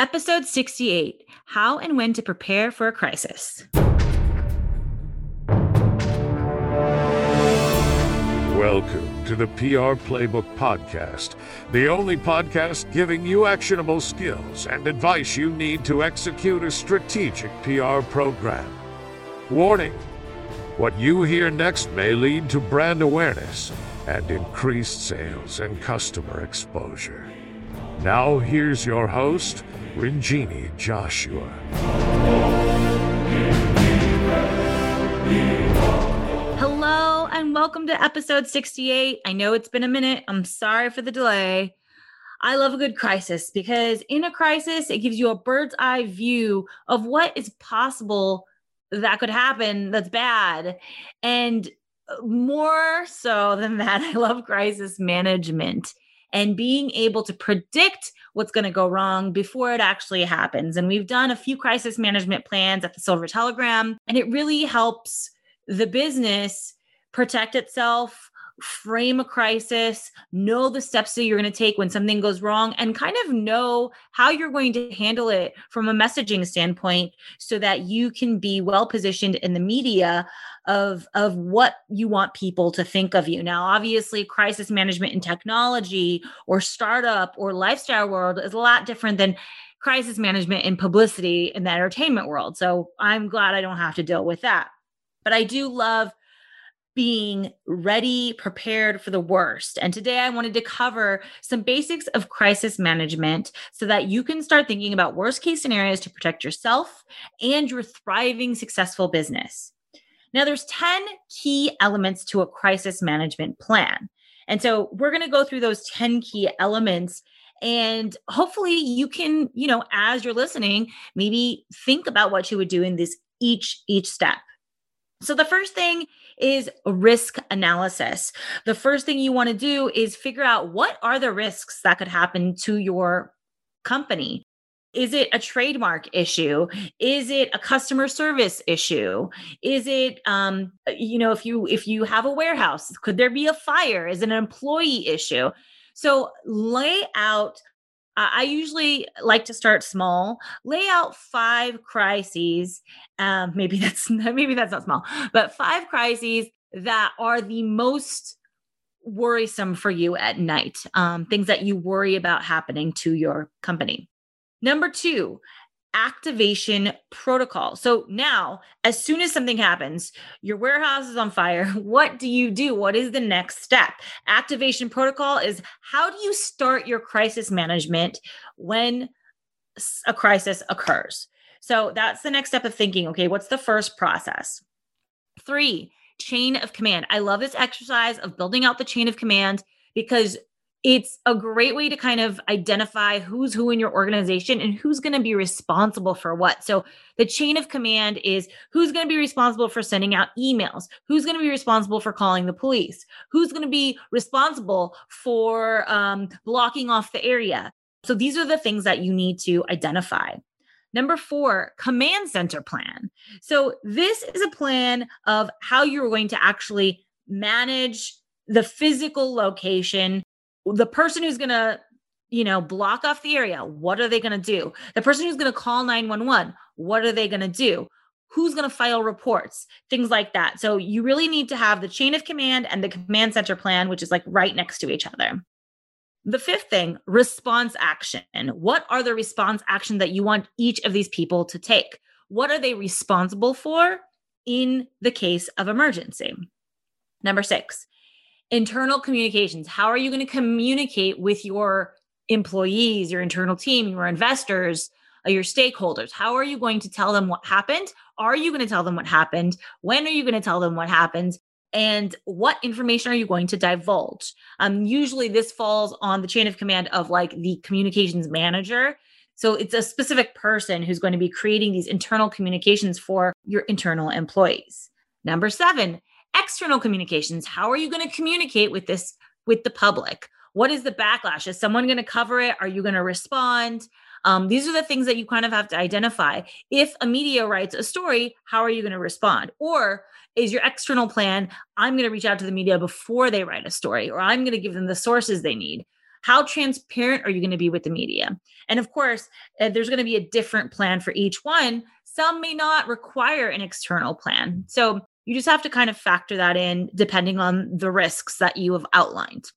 Episode 68 How and When to Prepare for a Crisis. Welcome to the PR Playbook Podcast, the only podcast giving you actionable skills and advice you need to execute a strategic PR program. Warning what you hear next may lead to brand awareness and increased sales and customer exposure. Now, here's your host, Rinjini Joshua. Hello, and welcome to episode 68. I know it's been a minute. I'm sorry for the delay. I love a good crisis because in a crisis, it gives you a bird's eye view of what is possible that could happen that's bad. And more so than that, I love crisis management and being able to predict what's going to go wrong before it actually happens. And we've done a few crisis management plans at the Silver Telegram, and it really helps the business protect itself frame a crisis, know the steps that you're going to take when something goes wrong, and kind of know how you're going to handle it from a messaging standpoint so that you can be well positioned in the media of, of what you want people to think of you. Now, obviously, crisis management in technology or startup or lifestyle world is a lot different than crisis management in publicity in the entertainment world. So I'm glad I don't have to deal with that. But I do love being ready, prepared for the worst. And today I wanted to cover some basics of crisis management so that you can start thinking about worst case scenarios to protect yourself and your thriving, successful business. Now, there's 10 key elements to a crisis management plan. And so we're going to go through those 10 key elements and hopefully you can, you know, as you're listening, maybe think about what you would do in this each each step. So the first thing is risk analysis. The first thing you want to do is figure out what are the risks that could happen to your company. Is it a trademark issue? Is it a customer service issue? Is it um you know if you if you have a warehouse, could there be a fire? Is it an employee issue? So lay out I usually like to start small, lay out five crises. Um, maybe that's maybe that's not small, but five crises that are the most worrisome for you at night. Um, things that you worry about happening to your company. Number two, activation protocol. So now, as soon as something happens, your warehouse is on fire, what do you do? What is the next step? Activation protocol is how do you start your crisis management when a crisis occurs? So that's the next step of thinking. Okay, what's the first process? Three, chain of command. I love this exercise of building out the chain of command because it's a great way to kind of identify who's who in your organization and who's going to be responsible for what. So, the chain of command is who's going to be responsible for sending out emails, who's going to be responsible for calling the police, who's going to be responsible for um, blocking off the area. So, these are the things that you need to identify. Number four, command center plan. So, this is a plan of how you're going to actually manage the physical location the person who's going to you know block off the area what are they going to do? The person who's going to call 911 what are they going to do? Who's going to file reports? Things like that. So you really need to have the chain of command and the command center plan which is like right next to each other. The fifth thing response action. What are the response actions that you want each of these people to take? What are they responsible for in the case of emergency? Number six internal communications. How are you going to communicate with your employees, your internal team, your investors, uh, your stakeholders? How are you going to tell them what happened? Are you going to tell them what happened? When are you going to tell them what happened? And what information are you going to divulge? Um, usually, this falls on the chain of command of like the communications manager. So it's a specific person who's going to be creating these internal communications for your internal employees. Number seven, external communications. How are you going to communicate with this with the public? What is the backlash? Is someone going to cover it? Are you going to respond? Um, these are the things that you kind of have to identify. If a media writes a story how are you going to respond? Or is your external plan i'm going to reach out to the media before they write a story or i'm going to give them the sources they need. How transparent are you going to be with the media? And of course, uh, there's going to be a different plan for each one. Some may not require an external plan. So you just have to kind of factor that in depending on the risks that you have outlined.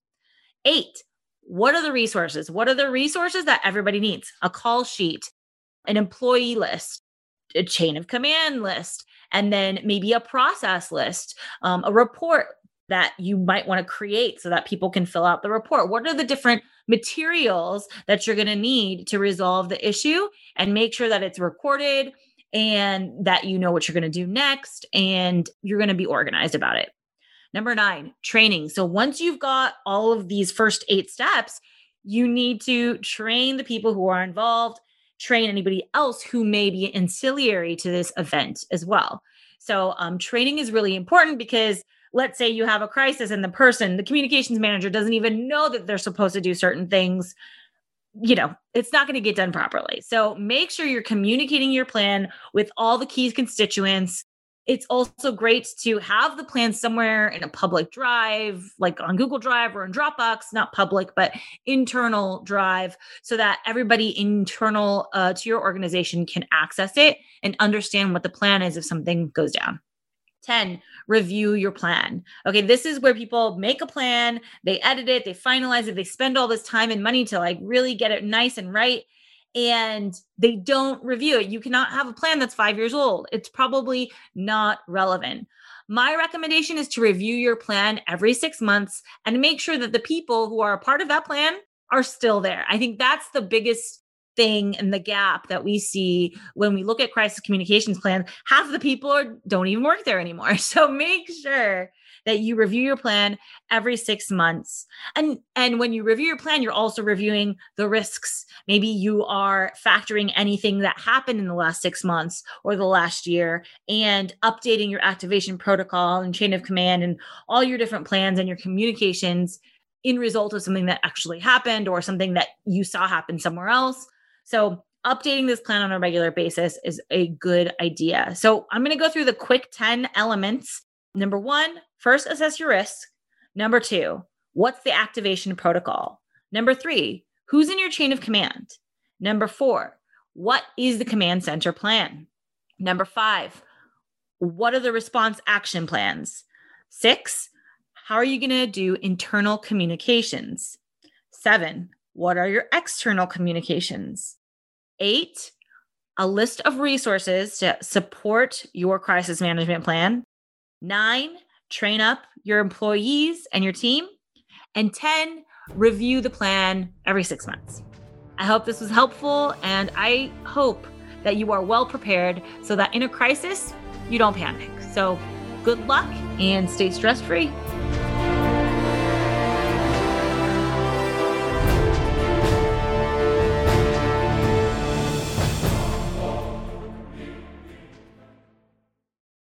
Eight, what are the resources? What are the resources that everybody needs? A call sheet, an employee list, a chain of command list, and then maybe a process list, um, a report that you might want to create so that people can fill out the report. What are the different materials that you're going to need to resolve the issue and make sure that it's recorded and that you know what you're going to do next and you're going to be organized about it. Number nine, training. So once you've got all of these first eight steps, you need to train the people who are involved, train anybody else who may be ancillary to this event as well. So um, training is really important because let's say you have a crisis and the person, the communications manager, doesn't even know that they're supposed to do certain things. You know, it's not going to get done properly. So make sure you're communicating your plan with all the key constituents it's also great to have the plan somewhere in a public drive, like on Google Drive or in Dropbox, not public, but internal drive, so that everybody internal uh, to your organization can access it and understand what the plan is if something goes down. 10 review your plan okay this is where people make a plan they edit it they finalize it they spend all this time and money to like really get it nice and right and they don't review it. You cannot have a plan that's five years old. It's probably not relevant. My recommendation is to review your plan every six months and make sure that the people who are a part of that plan are still there. I think that's the biggest thing and the gap that we see when we look at crisis communications plans. Half the people are, don't even work there anymore. So make sure that you review your plan every 6 months. And and when you review your plan, you're also reviewing the risks. Maybe you are factoring anything that happened in the last 6 months or the last year and updating your activation protocol and chain of command and all your different plans and your communications in result of something that actually happened or something that you saw happen somewhere else. So updating this plan on a regular basis is a good idea. So I'm going to go through the quick 10 elements. Number one, First, assess your risk. Number two, what's the activation protocol? Number three, who's in your chain of command? Number four, what is the command center plan? Number five, what are the response action plans? Six, how are you going to do internal communications? Seven, what are your external communications? Eight, a list of resources to support your crisis management plan. Nine, train up your employees and your team. And 10, review the plan every six months. I hope this was helpful and I hope that you are well prepared so that in a crisis, you don't panic. So good luck and stay stress free.